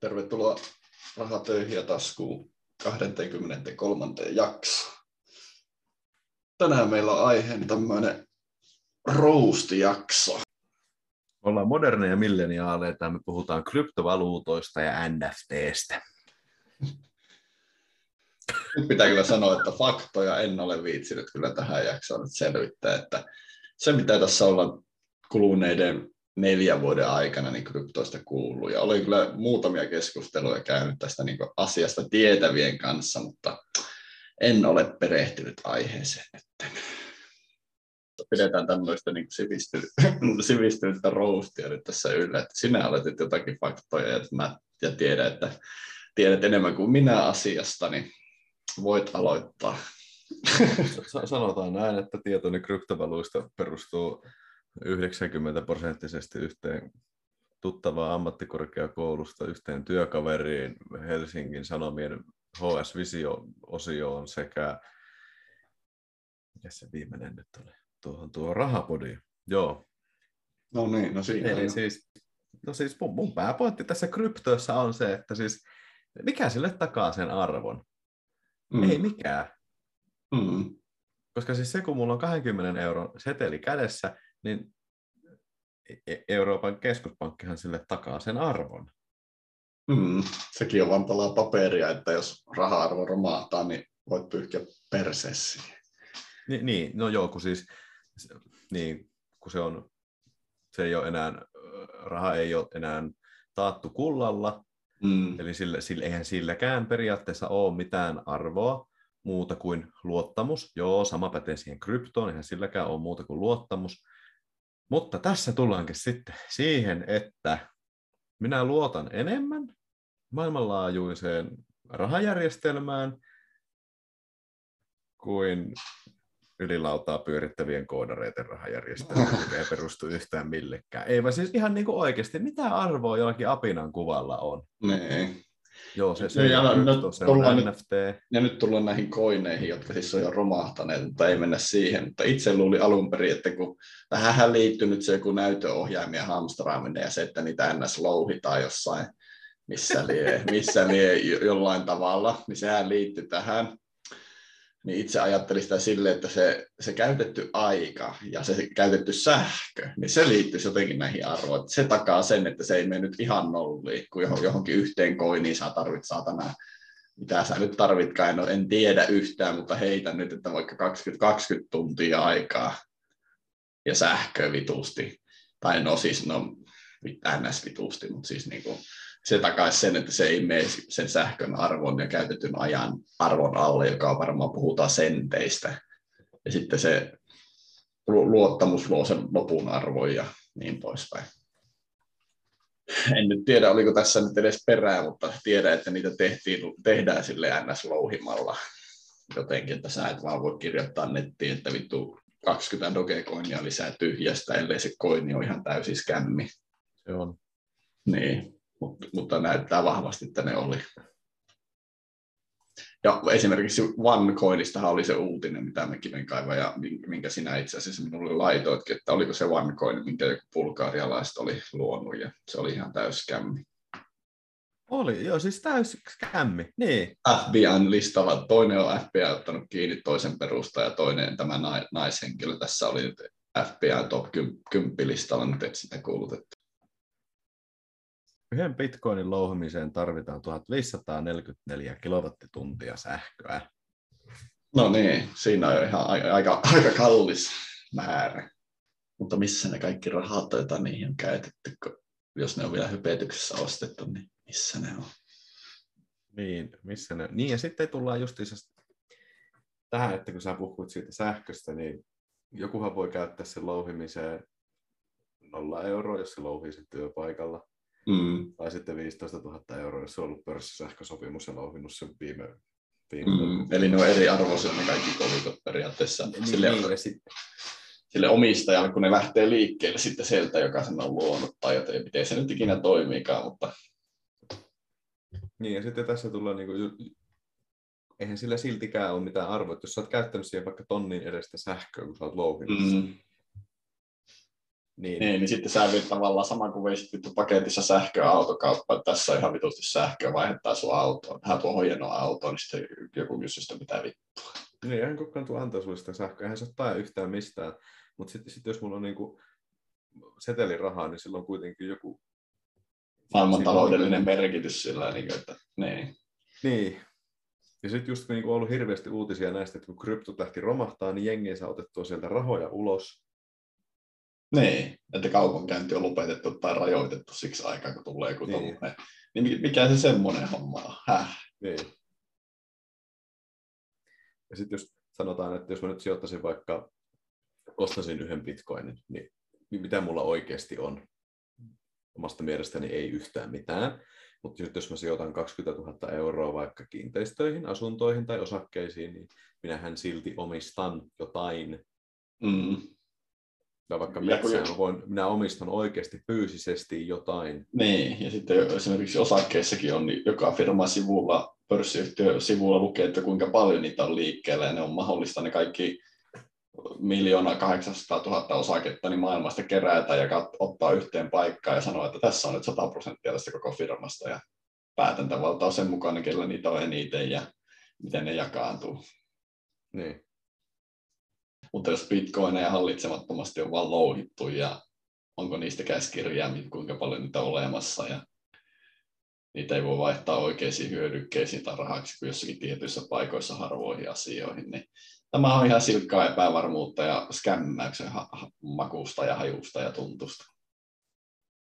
Tervetuloa Rahatöihin ja taskuun 23. jakso. Tänään meillä on aiheen tämmöinen roast-jakso. Ollaan moderneja milleniaaleita ja me puhutaan kryptovaluutoista ja NFTstä. Nyt pitää kyllä sanoa, että faktoja en ole viitsinyt kyllä tähän jaksoon nyt selvittää, että se mitä tässä ollaan kuluneiden neljän vuoden aikana niin kryptoista kuuluu. Ja olen kyllä muutamia keskusteluja käynyt tästä niin asiasta tietävien kanssa, mutta en ole perehtynyt aiheeseen nyt. Pidetään tämmöistä niin sivistynyttä, sivistynyttä roustia nyt tässä yllä, että sinä olet jotakin faktoja ja mä ja tiedän, että tiedät enemmän kuin minä asiasta, niin voit aloittaa. Sanotaan näin, että tietoni kryptovaluista perustuu 90 prosenttisesti yhteen tuttavaa ammattikorkeakoulusta yhteen työkaveriin Helsingin Sanomien HS Visio-osioon sekä mikä se viimeinen nyt oli? Tuohon tuo rahapodi. Joo. No niin, no siinä Eli siis, no siis mun, mun pääpointti tässä kryptoissa on se, että siis mikä sille takaa sen arvon? Mm. Ei mikään. Mm. Koska siis se, kun mulla on 20 euron seteli kädessä, niin e-, e-, Euroopan keskuspankkihan sille takaa sen arvon. Mm, sekin on vaan palaa paperia, että jos raha-arvo romahtaa, niin voit pyyhkiä persessiin. Ni, niin, no joo, kun siis niin, kun se on, se ei ole enää, raha ei ole enää taattu kullalla, mm. eli sille, sille, eihän silläkään periaatteessa ole mitään arvoa muuta kuin luottamus. Joo, sama pätee siihen kryptoon, eihän silläkään ole muuta kuin luottamus. Mutta tässä tullaankin sitten siihen, että minä luotan enemmän maailmanlaajuiseen rahajärjestelmään kuin ylilautaa pyörittävien koodareiden rahajärjestelmään, joka ei perustu yhtään millekään. Ei vaan siis ihan niin kuin oikeasti, mitä arvoa jollakin apinan kuvalla on? Nee. Joo, se, se, ja, on, nyt, se on NFT. Nyt, ja nyt tullaan näihin koineihin, jotka siis on jo romahtaneet, mutta ei mennä siihen. Mutta itse luulin alun perin, että kun tähän liittyy nyt se joku näytöohjaimia hamstraaminen ja se, että niitä ns. louhitaan jossain, missä lie, missä lie jollain tavalla, niin sehän liittyy tähän niin itse ajattelin sitä silleen, että se, se käytetty aika ja se käytetty sähkö, niin se liittyisi jotenkin näihin arvoihin. Se takaa sen, että se ei mene nyt ihan nolliin, kun johonkin yhteen koiniin saa tarvit saatana, mitä sä nyt tarvitkaan, no en tiedä yhtään, mutta heitä nyt, että vaikka 20-20 tuntia aikaa ja sähkö vitusti. Tai no siis, no ns vitusti, mutta siis niin kuin, se takaisi sen, että se ei mene sen sähkön arvon ja käytetyn ajan arvon alle, joka on varmaan puhutaan senteistä. Ja sitten se luottamus luo sen lopun arvon ja niin poispäin. En nyt tiedä, oliko tässä nyt edes perää, mutta tiedän, että niitä tehtiin, tehdään sille NS-louhimalla jotenkin, että sä et vaan voi kirjoittaa nettiin, että vittu 20 dogecoinia lisää tyhjästä, ellei se koini ole ihan täysin skämmi. Se on. Niin, mutta, mutta näyttää vahvasti, että ne oli. Ja esimerkiksi OneCoinistahan oli se uutinen, mitä me kivenkaiva ja minkä sinä itse asiassa minulle laitoitkin, että oliko se OneCoin, minkä joku bulgaarialaiset oli luonut ja se oli ihan täys skämmi. Oli, joo, siis täys skämmi, niin. FBIn listalla, toinen on FBI ottanut kiinni toisen perusta ja toinen tämä naishenkilö. Tässä oli nyt FBI top 10 listalla, nyt et sitä kuulutettu. Yhden bitcoinin louhimiseen tarvitaan 1544 kilowattituntia sähköä. No niin, siinä on ihan aika, aika kallis määrä. Mutta missä ne kaikki rahat, joita niihin on käytetty, jos ne on vielä hypetyksessä ostettu, niin missä ne on? Niin, missä ne Niin, ja sitten tullaan justiinsa tähän, että kun sä puhuit siitä sähköstä, niin jokuhan voi käyttää sen louhimiseen nolla euroa, jos se louhii sen työpaikalla. Mm. Tai sitten 15 000 euroa, jos on ollut pörssisähkösopimus ja louhinnut sen viime, viime mm. Eli ne on eri arvoisia ne kaikki kolikot periaatteessa. Niin, sille, niin, sit... sille omistajalle, kun ne lähtee liikkeelle sitten sieltä, joka sen on luonut, tai joten miten se nyt ikinä toimiikaan, mutta... Niin, ja sitten tässä tulee niin kuin, eihän sillä siltikään ole mitään arvoa, jos sä oot käyttänyt siihen vaikka tonnin edestä sähköä, kun sä oot louhinnut mm. Niin. niin, niin sitten sä viit tavallaan sama kuin veisit vittu paketissa sähköä autokauppa, että tässä on ihan vitusti sähköä, vaihdetaan sun autoon. Hän tuo hieno auto, niin sitten joku kysyy sitä mitä vittua. Niin, eihän kukaan tuo antaa sulle sitä sähköä, eihän se ole yhtään mistään. Mutta sitten sit jos mulla on niinku setelirahaa, niin silloin kuitenkin joku... Maailman taloudellinen merkitys sillä, niin että niin. Niin. Ja sitten just niin on ollut hirveästi uutisia näistä, että kun kryptot lähti romahtaa, niin jengi saa otettua sieltä rahoja ulos. Niin, että kaupankäynti on lopetettu tai rajoitettu siksi aikaa, kun tulee joku niin. Niin mikä se semmoinen homma on? Häh? Niin. Ja sitten jos sanotaan, että jos mä nyt sijoittaisin vaikka, ostaisin yhden bitcoinin, niin mitä mulla oikeasti on? Omasta mielestäni ei yhtään mitään. Mutta jos mä sijoitan 20 000 euroa vaikka kiinteistöihin, asuntoihin tai osakkeisiin, niin minähän silti omistan jotain. Mm. Tai vaikka metsään, kun... voin, minä omistan oikeasti fyysisesti jotain. Niin, ja sitten esimerkiksi osakkeissakin on, niin joka firma sivulla, pörssiyhtiö sivulla lukee, että kuinka paljon niitä on liikkeellä, ja ne on mahdollista ne kaikki miljoona 800 000 osaketta niin maailmasta kerätä ja kat- ottaa yhteen paikkaan ja sanoa, että tässä on nyt 100 prosenttia tästä koko firmasta ja päätäntävalta on sen mukaan, kellä niitä on eniten ja miten ne jakaantuu. Niin. Mutta jos bitcoineja hallitsemattomasti on vaan louhittu ja onko niistä käskirjaa, kuinka paljon niitä on olemassa ja niitä ei voi vaihtaa oikeisiin hyödykkeisiin tai rahaksi kuin jossakin tietyissä paikoissa harvoihin asioihin, niin tämä on ihan silkkaa epävarmuutta ja skämmäyksen ha- makusta ja hajusta ja tuntusta.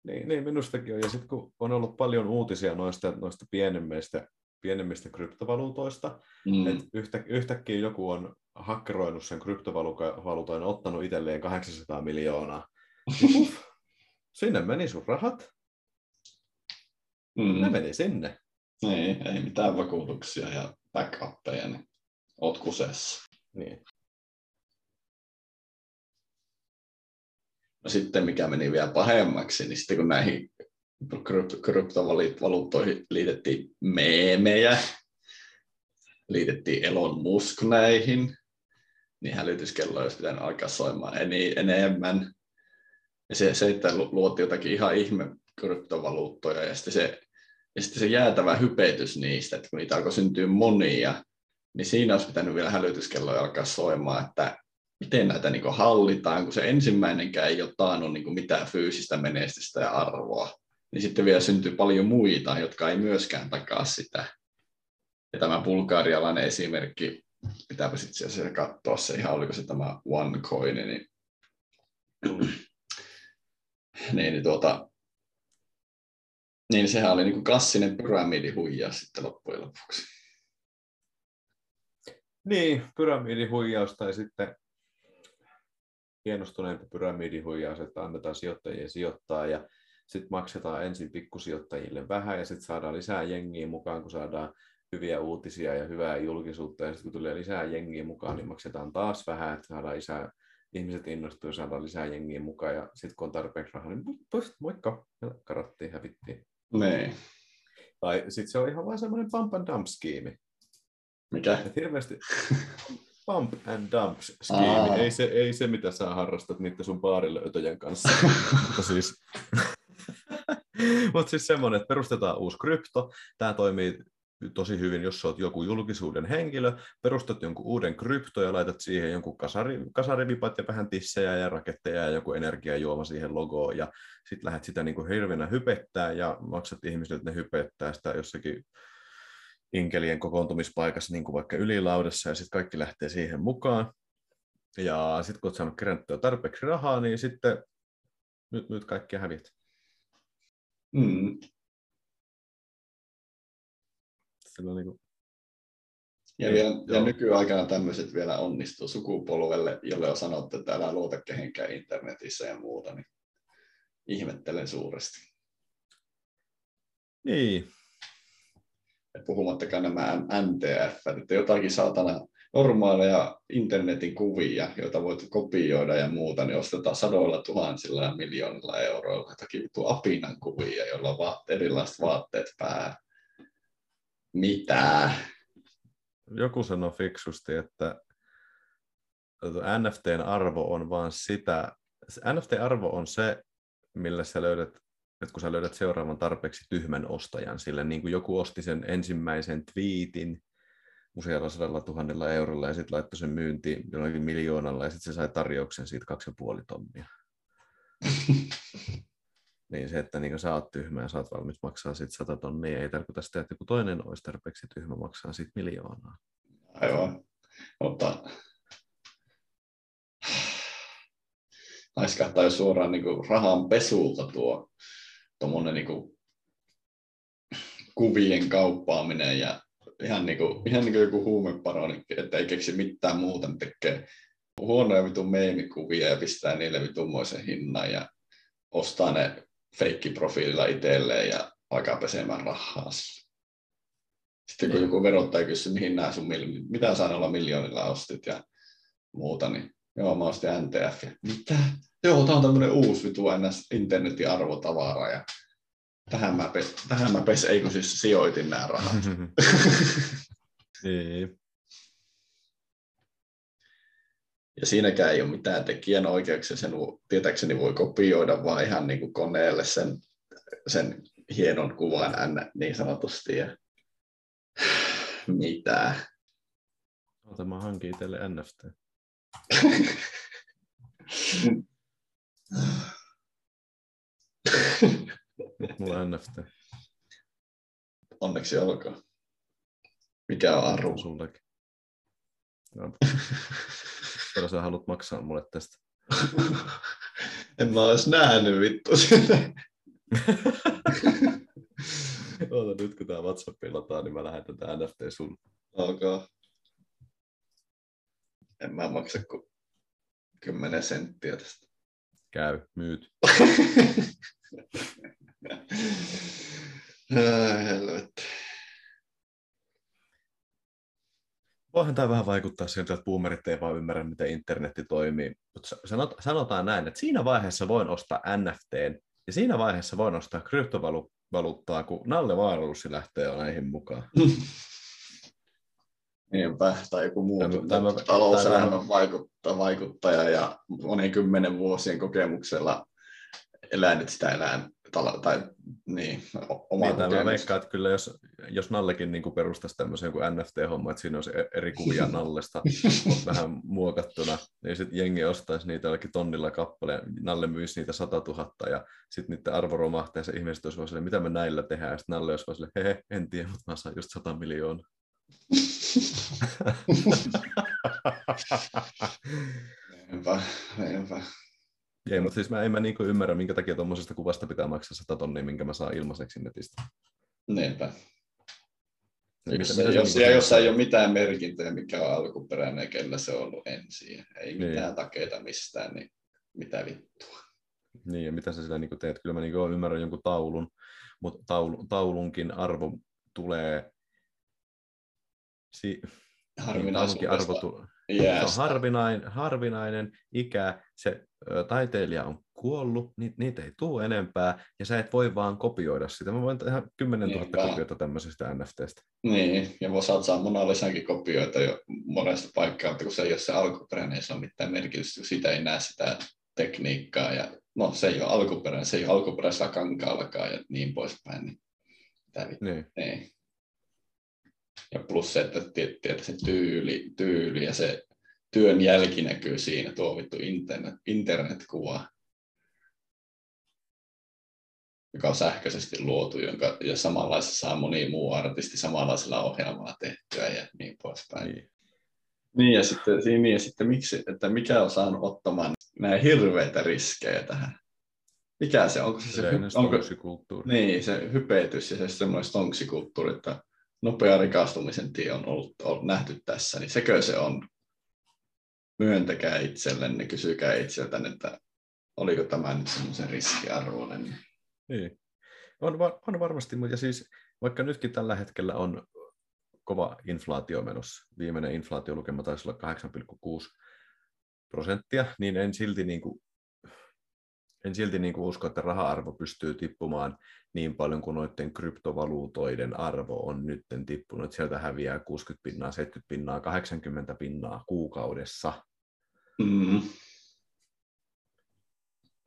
Niin, niin minustakin on. Ja sitten kun on ollut paljon uutisia noista, noista pienemmistä, pienemmistä kryptovaluutoista, mm. että yhtä, yhtäkkiä joku on hakkeroinut sen kryptovaluutan ottanut itselleen 800 miljoonaa. Uff, sinne meni sun rahat. Mm. Ne meni sinne. Niin, ei mitään vakuutuksia ja backuppeja, niin oot kuseessa. Niin. No sitten mikä meni vielä pahemmaksi, niin sitten kun näihin kryptovaluuttoihin liitettiin meemejä, liitettiin Elon Musk näihin, niin hälytyskello olisi pitänyt alkaa soimaan enemmän. Ja se, se, että luotiin jotakin ihan ihme kryptovaluuttoja ja sitten se, ja sitten se jäätävä hypetys niistä, että kun niitä alkoi syntyä monia, niin siinä olisi pitänyt vielä hälytyskello alkaa soimaan, että miten näitä niin hallitaan, kun se ensimmäinenkään ei ole taannut niin mitään fyysistä menestystä ja arvoa, niin sitten vielä syntyy paljon muita, jotka ei myöskään takaa sitä. Ja tämä bulgarialainen esimerkki, pitääpä sitten se katsoa se ihan, oliko se tämä OneCoin, niin, niin, niin, tuota, niin sehän oli niin kuin klassinen pyramidihuija sitten loppujen lopuksi. Niin, pyramidihuijaus tai sitten hienostuneempi pyramidihuijaus, että annetaan sijoittajien sijoittaa ja sitten maksetaan ensin pikkusijoittajille vähän ja sitten saadaan lisää jengiä mukaan, kun saadaan hyviä uutisia ja hyvää julkisuutta ja sitten kun tulee lisää jengiä mukaan, niin maksetaan taas vähän, että saadaan lisää ihmiset innostuu ja saadaan lisää jengiä mukaan ja sitten kun on tarpeeksi rahaa, niin pust, moikka, ja karattiin, hävittiin. Nee. Tai sitten se on ihan vain semmoinen pump and dump skiimi. Mikä? Et hirveästi pump and dump skiimi. Ei se, ei se, mitä sä harrastat niiden sun baarilöytöjen kanssa. Mutta siis, Mutta siis semmoinen, että perustetaan uusi krypto. Tämä toimii tosi hyvin, jos olet joku julkisuuden henkilö, perustat jonkun uuden krypto ja laitat siihen jonkun kasari, kasarivipat ja vähän tissejä ja raketteja ja joku energiajuoma siihen logoon ja sitten lähdet sitä niin kuin hirveänä hypettää ja maksat ihmisille, että ne hypettää sitä jossakin inkelien kokoontumispaikassa, niin kuin vaikka ylilaudassa, ja sitten kaikki lähtee siihen mukaan. Ja sitten kun olet saanut kerättyä tarpeeksi rahaa, niin sitten nyt, nyt kaikki hävit. Mm. Sillä niin kuin... Ja, vielä, ja nykyaikana tämmöiset vielä onnistuu sukupolvelle, jolle on sanottu, että älä luota kehenkään internetissä ja muuta, niin ihmettelen suuresti. Niin, puhumattakaan nämä NTF, että jotakin saatana normaaleja internetin kuvia, joita voit kopioida ja muuta, niin ostetaan sadoilla tuhansilla ja miljoonilla euroilla jotakin vittu apinan kuvia, joilla on vaat, erilaiset vaatteet pää. Mitä? Joku sanoi fiksusti, että NFTn arvo on vain sitä, NFT-arvo on se, millä sä löydät, että kun sä löydät seuraavan tarpeeksi tyhmän ostajan, sillä niin kuin joku osti sen ensimmäisen twiitin usealla sadalla tuhannella eurolla ja sitten laittoi sen myyntiin jollakin miljoonalla ja sitten se sai tarjouksen siitä kaksi ja puoli tonnia. niin se, että niin sä oot tyhmä ja sä oot valmis maksaa sit sata tonnia, ei tarkoita sitä, että joku toinen olisi tarpeeksi tyhmä maksaa siitä miljoonaa. Aivan. Mutta naiskahtaa jo suoraan niin rahan pesulta tuo tuommoinen niin kuin kuvien kauppaaminen ja ihan, niin kuin, ihan niin kuin joku huumeparoni, että ei keksi mitään muuta, tekee huonoja vitun meemikuvia ja pistää niille vitunmoisen hinnan ja ostaa ne feikkiprofiililla itselleen ja alkaa pesemään rahaa. Sitten kun joku verottaja kysyy, mihin nämä sun, mitä sä olla miljoonilla ostit ja muuta, niin joo, mä ostin NTF. Ja, mitä? Joo, tää on tämmönen uusi vitu ns. internetin arvotavara ja tähän mä, pes, tähän mä pes, eikö siis sijoitin nämä rahat. niin. Ja siinäkään ei ole mitään tekijänoikeuksia, sen tietääkseni voi kopioida vaan ihan niin kuin koneelle sen, sen hienon kuvan niin sanotusti. Ja mitä? Ota mä hankin itselle NFT. Mulla on NFT. Onneksi olkoon. Mikä on arvo? Sullekin. No. Paljon sä haluat maksaa mulle tästä? en mä ois nähnyt vittu sitä. Oota, nyt kun tää WhatsApp lataa, niin mä lähetän tää NFT sun. Alkaa. En mä maksa kuin 10 senttiä tästä. Käy, myyt. Helvetti. Voihan tämä vähän vaikuttaa siltä, että boomerit ei vaan ymmärrä, miten internetti toimii. Mutta sanotaan näin, että siinä vaiheessa voin ostaa NFT, ja siinä vaiheessa voin ostaa kryptovaluuttaa, kun Nalle Vaaralussi lähtee näihin mukaan. Niinpä, tai joku muu talouselämän vaikuttaja, vaikuttaja ja monen kymmenen vuosien kokemuksella elänyt sitä elää, tai niin, oma niin, mä veikkaan, että kyllä jos, jos Nallekin niin perustaisi tämmöisen kuin NFT-homma, että siinä olisi e- eri kuvia Nallesta vähän muokattuna, niin sitten jengi ostaisi niitä jollakin tonnilla kappale, Nalle myisi niitä 100 000 ja sitten niiden arvo romahtaa ja se ihmiset olisi vaan mitä me näillä tehdään, ja sitten Nalle olisi vaan hehe, en tiedä, mutta mä saan just 100 miljoonaa. Niinpä, niinpä. Ei, mutta siis mä en mä niinku ymmärrä, minkä takia tuommoisesta kuvasta pitää maksaa 100 tonnia, minkä mä saan ilmaiseksi netistä. Niinpä. Yksi, mitä, jos, ja jos ei ole mitään merkintöjä, mikä on alkuperäinen ja kellä se on ollut ensin, ei niin. mitään takeita mistään, niin mitä vittua. Niin, ja mitä sä sillä niin teet? Kyllä mä niin ymmärrän jonkun taulun, mutta taul, taulunkin arvo tulee... Si... Niin, arvo tu... Se on harvinainen, harvinainen ikä, se ö, taiteilija on kuollut, ni, niitä ei tule enempää, ja sä et voi vaan kopioida sitä. Mä voin tehdä 10 000 Niinpä. kopiota tämmöisestä NFTstä. Niin, ja voi saat saa Mona Lisankin kopioita jo monesta paikkaa, mutta kun se ei ole se alkuperäinen, ei se ole mitään merkitystä, kun sitä ei näe sitä tekniikkaa, ja no se ei ole alkuperäinen, se ei ole alkuperäisellä kankaallakaan ja niin poispäin. Niin, niin. niin. Ja plus se, että tietää se tyyli, tyyli ja se työn jälki näkyy siinä, tuo vittu internet, internetkuva, joka on sähköisesti luotu, jonka, ja samanlaisessa saa moni muu artisti samanlaisella ohjelmalla tehtyä ja niin poispäin. Niin. Niin ja sitten, niin, ja sitten miksi, että mikä on saanut ottamaan näin hirveitä riskejä tähän? Mikä se, onko se se, onko, niin, se hypetys ja se semmoinen stonksikulttuuri, että nopea rikastumisen tie on ollut, ollut nähty tässä, niin sekö se on? Myöntäkää itsellenne, kysykää itseltään, että oliko tämä nyt semmoisen riskiarvoinen. Niin. On, on varmasti, mutta siis vaikka nytkin tällä hetkellä on kova inflaatio menossa, viimeinen inflaatiolukema taisi olla 8,6 prosenttia, niin en silti niin kuin en silti niin kuin usko, että raha-arvo pystyy tippumaan niin paljon kuin noiden kryptovaluutoiden arvo on nyt tippunut. Sieltä häviää 60 pinnaa, 70 pinnaa, 80 pinnaa kuukaudessa. Mm.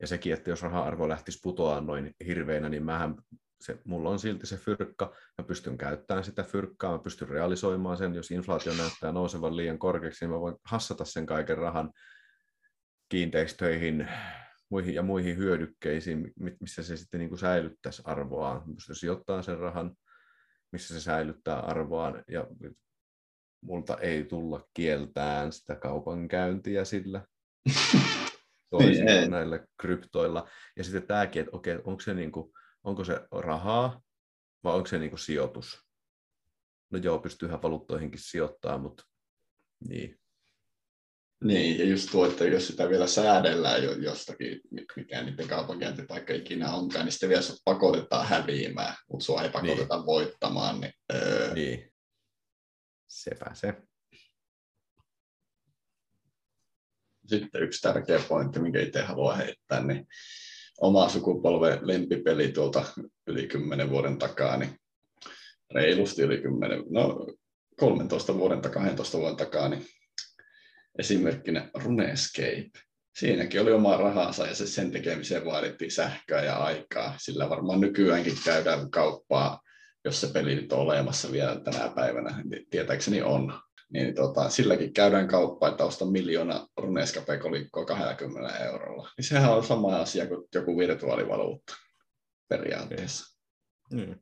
Ja sekin, että jos raha-arvo lähtisi putoaa noin hirveänä, niin mähän, se, mulla on silti se fyrkka, mä pystyn käyttämään sitä fyrkkaa, mä pystyn realisoimaan sen, jos inflaatio näyttää nousevan liian korkeaksi, niin mä voin hassata sen kaiken rahan kiinteistöihin muihin ja muihin hyödykkeisiin, missä se sitten niin kuin säilyttäisi arvoaan. Pystyn sijoittamaan sen rahan, missä se säilyttää arvoaan, ja multa ei tulla kieltään sitä kaupankäyntiä sillä niin, näillä kryptoilla. Ja sitten tämäkin, että okei, onko se, niin kuin, onko se rahaa vai onko se niin kuin sijoitus? No joo, pystyyhän valuuttoihinkin sijoittamaan, mutta niin. Niin, ja just tuo, että jos sitä vielä säädellään jo jostakin, mikä niiden kaupankäyntipaikka ikinä onkaan, niin sitten vielä pakotetaan häviämään, mutta sua ei pakoteta niin. voittamaan. Niin, öö... niin. Sepä se. Sitten yksi tärkeä pointti, minkä itse haluan heittää, niin oma sukupolven lempipeli tuolta yli 10 vuoden takaa, niin reilusti yli 10, no 13 vuoden tai 12 vuoden takaa, niin esimerkkinä Runescape. Siinäkin oli oma rahansa ja se sen tekemiseen vaadittiin sähköä ja aikaa. Sillä varmaan nykyäänkin käydään kauppaa, jos se peli nyt on olemassa vielä tänä päivänä, niin tietääkseni on. Niin tota, silläkin käydään kauppaa, että ostaa miljoona Runescape-kolikkoa 20 eurolla. Niin sehän on sama asia kuin joku virtuaalivaluutta periaatteessa. Mm.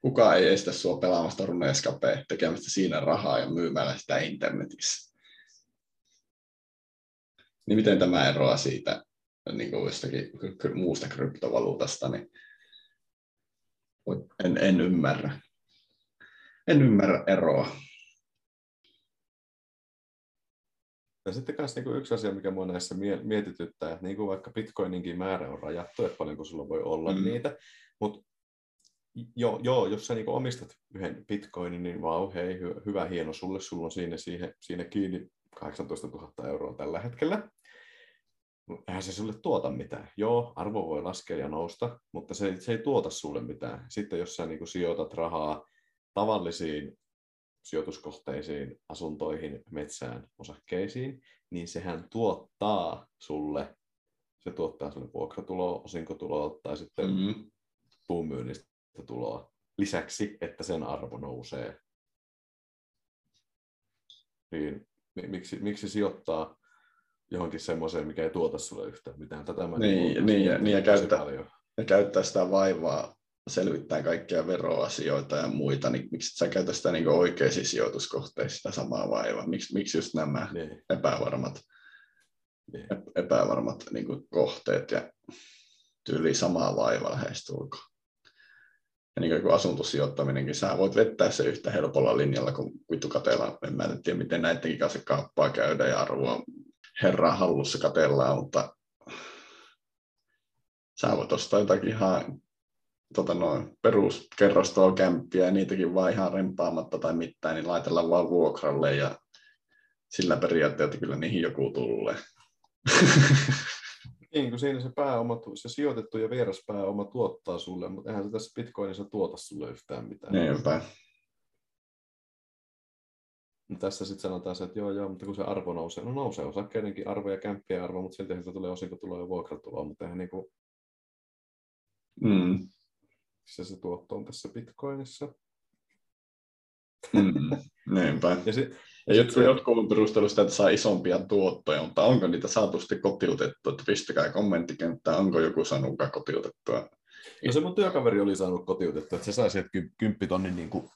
Kuka ei estä sua pelaamasta Runescape, tekemästä siinä rahaa ja myymällä sitä internetissä. Niin miten tämä eroaa siitä niin kuin jostakin muusta kryptovaluutasta, niin en, en ymmärrä. En ymmärrä eroa. Ja sitten myös niin yksi asia, mikä minua näissä mietityttää, että niin kuin vaikka bitcoininkin määrä on rajattu, että paljonko sulla voi olla mm. niitä, mutta joo, joo, jos sä niin omistat yhden bitcoinin, niin vau, hei, hyvä, hieno sulle, sulla on siinä, siinä, siinä kiinni 18 000 euroa tällä hetkellä eihän se sulle tuota mitään. Joo, arvo voi laskea ja nousta, mutta se, se ei tuota sulle mitään. Sitten jos sä niin kuin sijoitat rahaa tavallisiin sijoituskohteisiin, asuntoihin, metsään, osakkeisiin, niin sehän tuottaa sulle, se tuottaa sulle vuokratuloa, osinkotuloa tai sitten mm-hmm. puumyynnistä tuloa. Lisäksi, että sen arvo nousee. Niin miksi, miksi sijoittaa johonkin semmoiseen, mikä ei tuota sulle yhtään mitään. Tätä mä niin, niin, niin, ja, niin ja, käyttää, ja käyttää sitä vaivaa selvittää kaikkia veroasioita ja muita, niin miksi sä käytä sitä niin oikeisiin sijoituskohteisiin sitä samaa vaivaa? Miksi, miksi just nämä niin. epävarmat, niin. epävarmat niin kuin kohteet ja tyyli samaa vaivaa lähestulkoon? Ja niin kuin asuntosijoittaminenkin, sä voit vettää se yhtä helpolla linjalla kuin vittukatella. En mä tiedä, miten näidenkin kanssa kauppaa käydä ja arvoa herran hallussa katellaan, mutta sä voit ostaa jotakin ihan tota noin, peruskerrostalokämppiä ja niitäkin vaan ihan rempaamatta tai mitään, niin laitellaan vaan vuokralle ja sillä periaatteella kyllä niihin joku tulee. Niin, kun siinä se pääoma, se sijoitettu ja vieras pääoma tuottaa sulle, mutta eihän se tässä Bitcoinissa tuota sulle yhtään mitään. Niinpä. Tässä sitten sanotaan se, että joo, joo, mutta kun se arvo nousee, no nousee osakkeidenkin arvo ja kämppien arvo, mutta silti se tulee osinkotuloa ja vuokratuloa, mutta eihän niin kuin... Mm. Se se tuotto on tässä Bitcoinissa. Mm, niinpä. ja, si- ja jotkut, jotkut on perustellut sitä, että saa isompia tuottoja, mutta onko niitä saatu sitten kotiutettua? Että pistäkää kommenttikenttään, onko joku saanut kotiutettua? No se mun työkaveri oli saanut kotiutettua, että se sai sieltä kymppitonnin niin kuin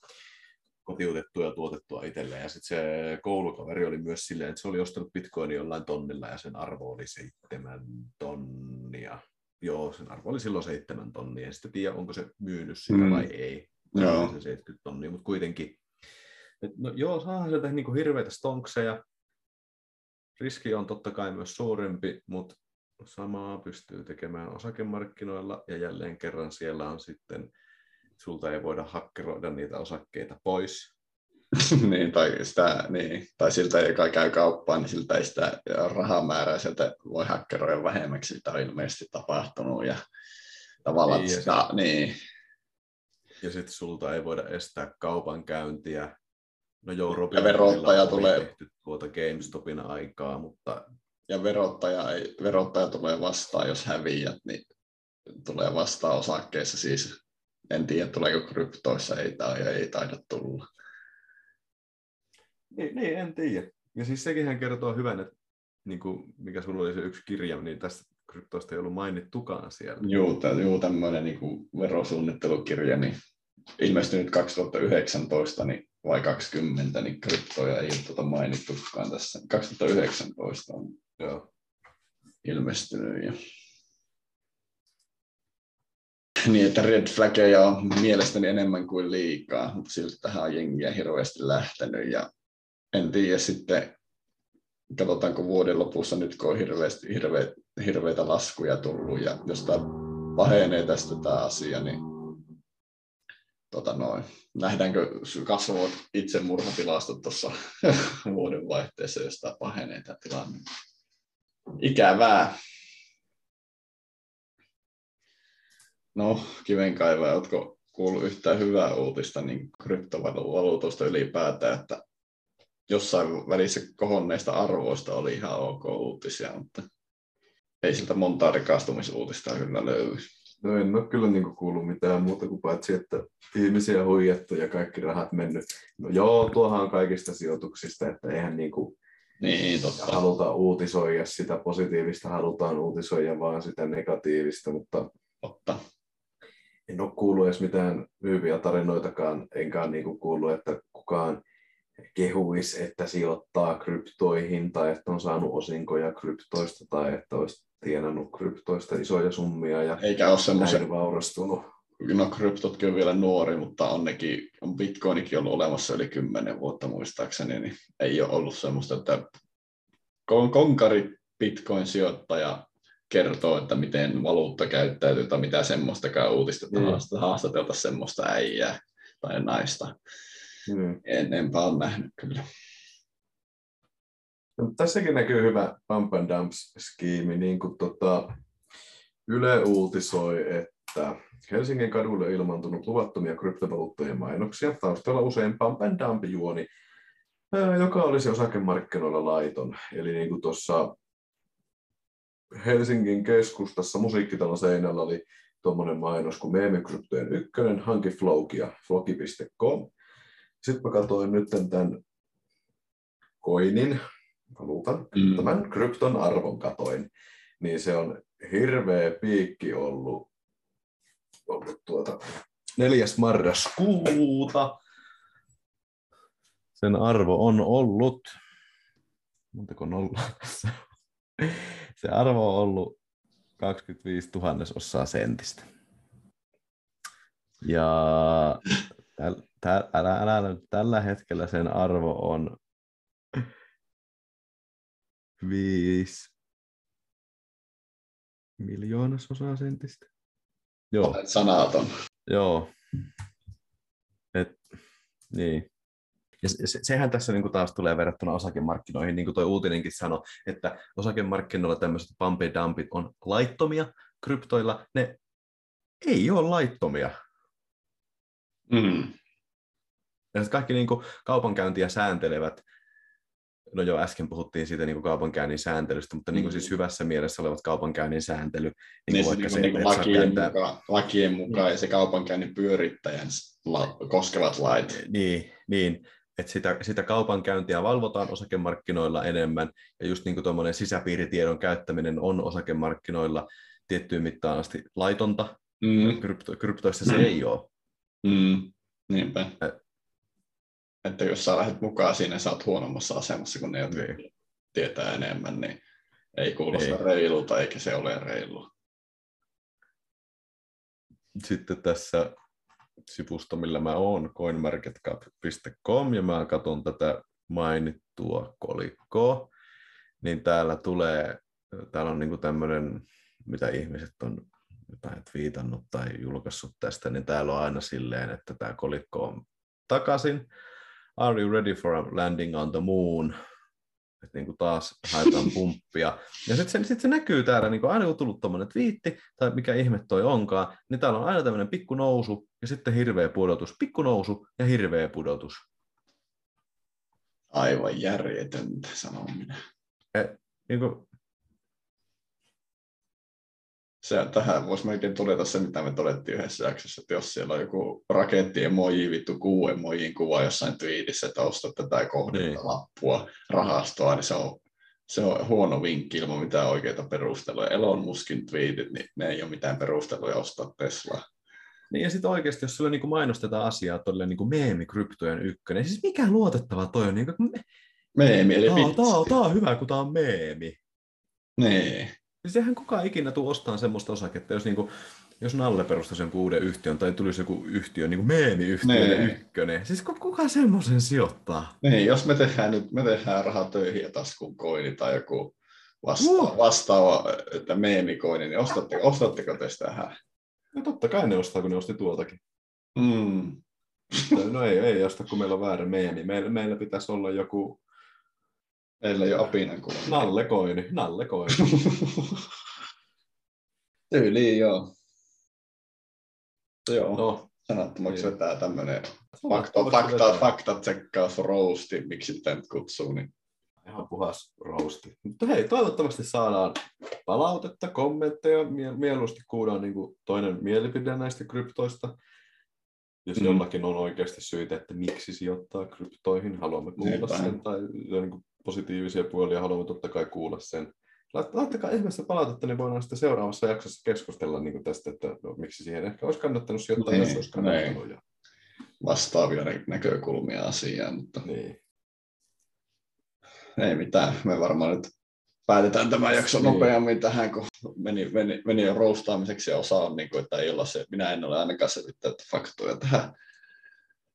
kotiutettua ja tuotettua itselleen. Ja sitten se koulukaveri oli myös silleen, että se oli ostanut bitcoinin jollain tonnilla ja sen arvo oli seitsemän tonnia. Joo, sen arvo oli silloin seitsemän tonnia. En sitten tiedä, onko se myynyt sitä mm. vai ei. Joo. Se 70 tonnia, mutta kuitenkin. Et no, joo, saa sieltä niin hirveitä stonkseja. Riski on totta kai myös suurempi, mutta samaa pystyy tekemään osakemarkkinoilla ja jälleen kerran siellä on sitten sulta ei voida hakkeroida niitä osakkeita pois. niin, tai, sitä, niin, tai siltä, joka käy kauppaan, niin siltä ei sitä rahamäärää sieltä voi hakkeroida vähemmäksi, sitä on ilmeisesti tapahtunut. Ja tavallaan niin, sitä, ja niin. Ja sitten sulta ei voida estää kaupankäyntiä. No joo, Robin ja verottaja tulee. tehty tuota GameStopin aikaa, mutta ja verottaja, ei, verottaja tulee vastaan, jos häviät, niin tulee vastaan osakkeessa siis. En tiedä, tuleeko kryptoissa, ei, tai ei taida tulla. Niin, niin en tiedä. Ja siis sekin hän kertoo hyvän, että niin kuin, mikä sulla oli se yksi kirja, niin tästä kryptoista ei ollut mainittukaan siellä. Joo, juu tämmöinen niin verosuunnittelukirja, niin ilmestynyt 2019 niin, vai 20, niin kryptoja ei ole tuota mainittukaan tässä. 2019 on Joo. ilmestynyt. Ja... Niin, että red flaggeja on mielestäni enemmän kuin liikaa, mutta silti tähän on jengiä hirveästi lähtenyt. Ja en tiedä sitten, katsotaanko vuoden lopussa nyt, kun on hirveästi, hirveä, hirveitä laskuja tullut, ja jos tämä pahenee tästä tämä asia, niin tota noin, nähdäänkö kasvavat itsemurhatilastot tuossa vuoden vaihteessa, jos tämä pahenee tämä tilanne. Ikävää. No, kivenkaiva, oletko kuullut yhtään hyvää uutista niin kryptovaluutosta ylipäätään, että jossain välissä kohonneista arvoista oli ihan ok uutisia, mutta ei siltä montaa rikastumisuutista kyllä löydy. No en ole kyllä niin kuullut mitään muuta kuin paitsi, että ihmisiä huijattu ja kaikki rahat mennyt. No joo, tuohan on kaikista sijoituksista, että eihän niin kuin niin, totta. haluta uutisoida sitä positiivista, halutaan uutisoida vaan sitä negatiivista, mutta totta. en ole kuullut edes mitään hyviä tarinoitakaan, enkä niin kuin kuullut, että kukaan kehuisi, että sijoittaa kryptoihin tai että on saanut osinkoja kryptoista tai että olisi tienannut kryptoista isoja summia ja Eikä ole semmoisen... vaurastunut. No kryptotkin on vielä nuori, mutta on, nekin, on bitcoinikin ollut olemassa yli kymmenen vuotta muistaakseni, niin ei ole ollut semmoista, että konkari bitcoin-sijoittaja kertoo, että miten valuutta käyttäytyy tai mitä semmoistakaan uutista, että mm. haastatelta semmoista äijää tai naista. Mm. Enempää on nähnyt kyllä. Tässäkin näkyy hyvä pump and dumps skiimi, niin kuin tota, Yle uutisoi, että Helsingin kadulle ilmantunut luvattomia kryptovaluuttojen mainoksia, taustalla usein pump and dump juoni, joka olisi osakemarkkinoilla laiton. Eli niin kuin tuossa Helsingin keskustassa musiikkitalon seinällä oli tuommoinen mainos kuin meemikryptojen ykkönen, hanki Flokia, floki.com. Sitten mä katsoin nyt tämän koinin, valuutan, mm. tämän krypton arvon katoin, niin se on hirveä piikki ollut, ollut tuota, 4. marraskuuta. Sen arvo on ollut, montako nolla Se arvo on ollut 25 tuhannesosaa sentistä. Ja täl, täl, älä, älä, älä, tällä hetkellä sen arvo on 5 miljoonasosaa sentistä. Joo. Olet sanaton. Joo. Et, niin. Ja se, sehän tässä niin kuin taas tulee verrattuna osakemarkkinoihin, niin kuin tuo uutinenkin sanoi, että osakemarkkinoilla tämmöiset pump dumpit on laittomia, kryptoilla ne ei ole laittomia. Mm. Ja kaikki niin kuin kaupankäyntiä sääntelevät no joo, äsken puhuttiin siitä niin kuin kaupankäynnin sääntelystä, mutta niin kuin siis mm. hyvässä mielessä olevat kaupankäynnin sääntely. Niin, niin vaikka se, niin kuin lakien, kääntää... mukaan, lakien mukaan ja se kaupankäynnin pyörittäjän la, koskevat lait. Niin, niin että sitä, sitä kaupankäyntiä valvotaan osakemarkkinoilla enemmän, ja just niin kuin tuommoinen sisäpiiritiedon käyttäminen on osakemarkkinoilla tiettyyn mittaan asti laitonta, mm. Krypto, kryptoissa se mm. ei ole. Mm. Niinpä että jos sä lähdet mukaan siinä, sä oot huonommassa asemassa kuin ne, jotka niin. tietää enemmän, niin ei kuulosta ei. reilulta eikä se ole reilu. Sitten tässä sivusto, millä mä oon, coinmarketcap.com, ja mä katson tätä mainittua kolikkoa, niin täällä tulee, täällä on niinku tämmöinen, mitä ihmiset on jotain viitannut tai julkaissut tästä, niin täällä on aina silleen, että tämä kolikko on takaisin, Are you ready for a landing on the moon? Että niin kuin taas haetaan pumppia. Ja sitten se, sit se näkyy täällä, niin kuin aina kun tullut tuommoinen twiitti, tai mikä ihme toi onkaan, niin täällä on aina tämmöinen pikku nousu, ja sitten hirveä pudotus. Pikku nousu ja hirveä pudotus. Aivan järjetöntä sanominen. Et, niin kuin, se, tähän voisi melkein todeta se, mitä me todettiin yhdessä jaksossa, että jos siellä on joku raketti emoji, vittu kuu emojin kuva jossain twiitissä, että ostat tätä kohdetta niin. lappua rahastoa, niin se on, se on huono vinkki ilman mitään oikeita perusteluja. Elon Muskin tweetit, niin ne ei ole mitään perusteluja ostaa Teslaa. Niin ja sitten oikeasti, jos sulle niin mainostetaan asiaa todella niin meemikryptojen ykkönen, siis mikä luotettava toi on? Niin kuin, meemi, eli tää, tää, tää, on hyvä, kun tää on meemi. Niin. Siis eihän kukaan ikinä tule ostamaan semmoista osaketta, jos, niinku, jos Nalle perustaisi jonkun uuden yhtiön tai tulisi joku yhtiö, niin kuin meemiyhtiö nee. ykkönen. Siis kuka semmoisen sijoittaa? Niin, jos me tehdään nyt, me tehdään rahaa töihin ja taskun koini tai joku vastaava, uh. vastaava että meemikoini, niin ostatteko, ostatteko te sitä tähän? No totta kai ne ostaa, kun ne osti tuoltakin. Mm. No ei, ei osta, kun meillä on väärä meemi. Meillä, meillä pitäisi olla joku Meillä ei ole apinan kuva. Nalle Koini, Nalle Koini. Tyyliin, joo. Joo, no, sanattomaksi niin. vetää tämmöinen fakta, fakta, fakta tsekkaus rousti, miksi sitä nyt kutsuu. Niin. Ihan puhas rousti. Mutta hei, toivottavasti saadaan palautetta, kommentteja, mieluusti kuullaan niin kuin toinen mielipide näistä kryptoista. Jos mm. jollakin on oikeasti syitä, että miksi sijoittaa kryptoihin, haluamme kuulla Niinpä. sen, tai niin kuin positiivisia puolia, haluamme totta kai kuulla sen. Laittakaa ihmeessä palautetta, niin voidaan sitten seuraavassa jaksossa keskustella niin kuin tästä, että no, miksi siihen ehkä olisi kannattanut sijoittaa, niin, jos olisi kannattanut. Ja... Vastaavia näkökulmia asiaan, mutta niin. ei mitään. Me varmaan nyt päätetään tämä jakso niin. nopeammin tähän, kun meni, meni, meni jo roustaamiseksi ja osa on, niin kuin, että ei olla se, minä en ole ainakaan selvittänyt faktoja tähän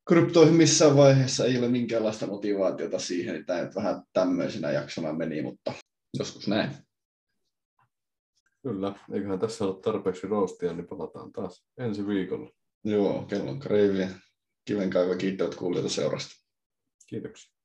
kryptoihin missään vaiheessa ei ole minkäänlaista motivaatiota siihen, että tämä nyt vähän tämmöisenä jaksona meni, mutta joskus näin. Kyllä, eiköhän tässä ole tarpeeksi roastia, niin palataan taas ensi viikolla. Joo, kellon kreiviä. Kivenkaiva kiittävät kuulijoita seurasta. Kiitoksia.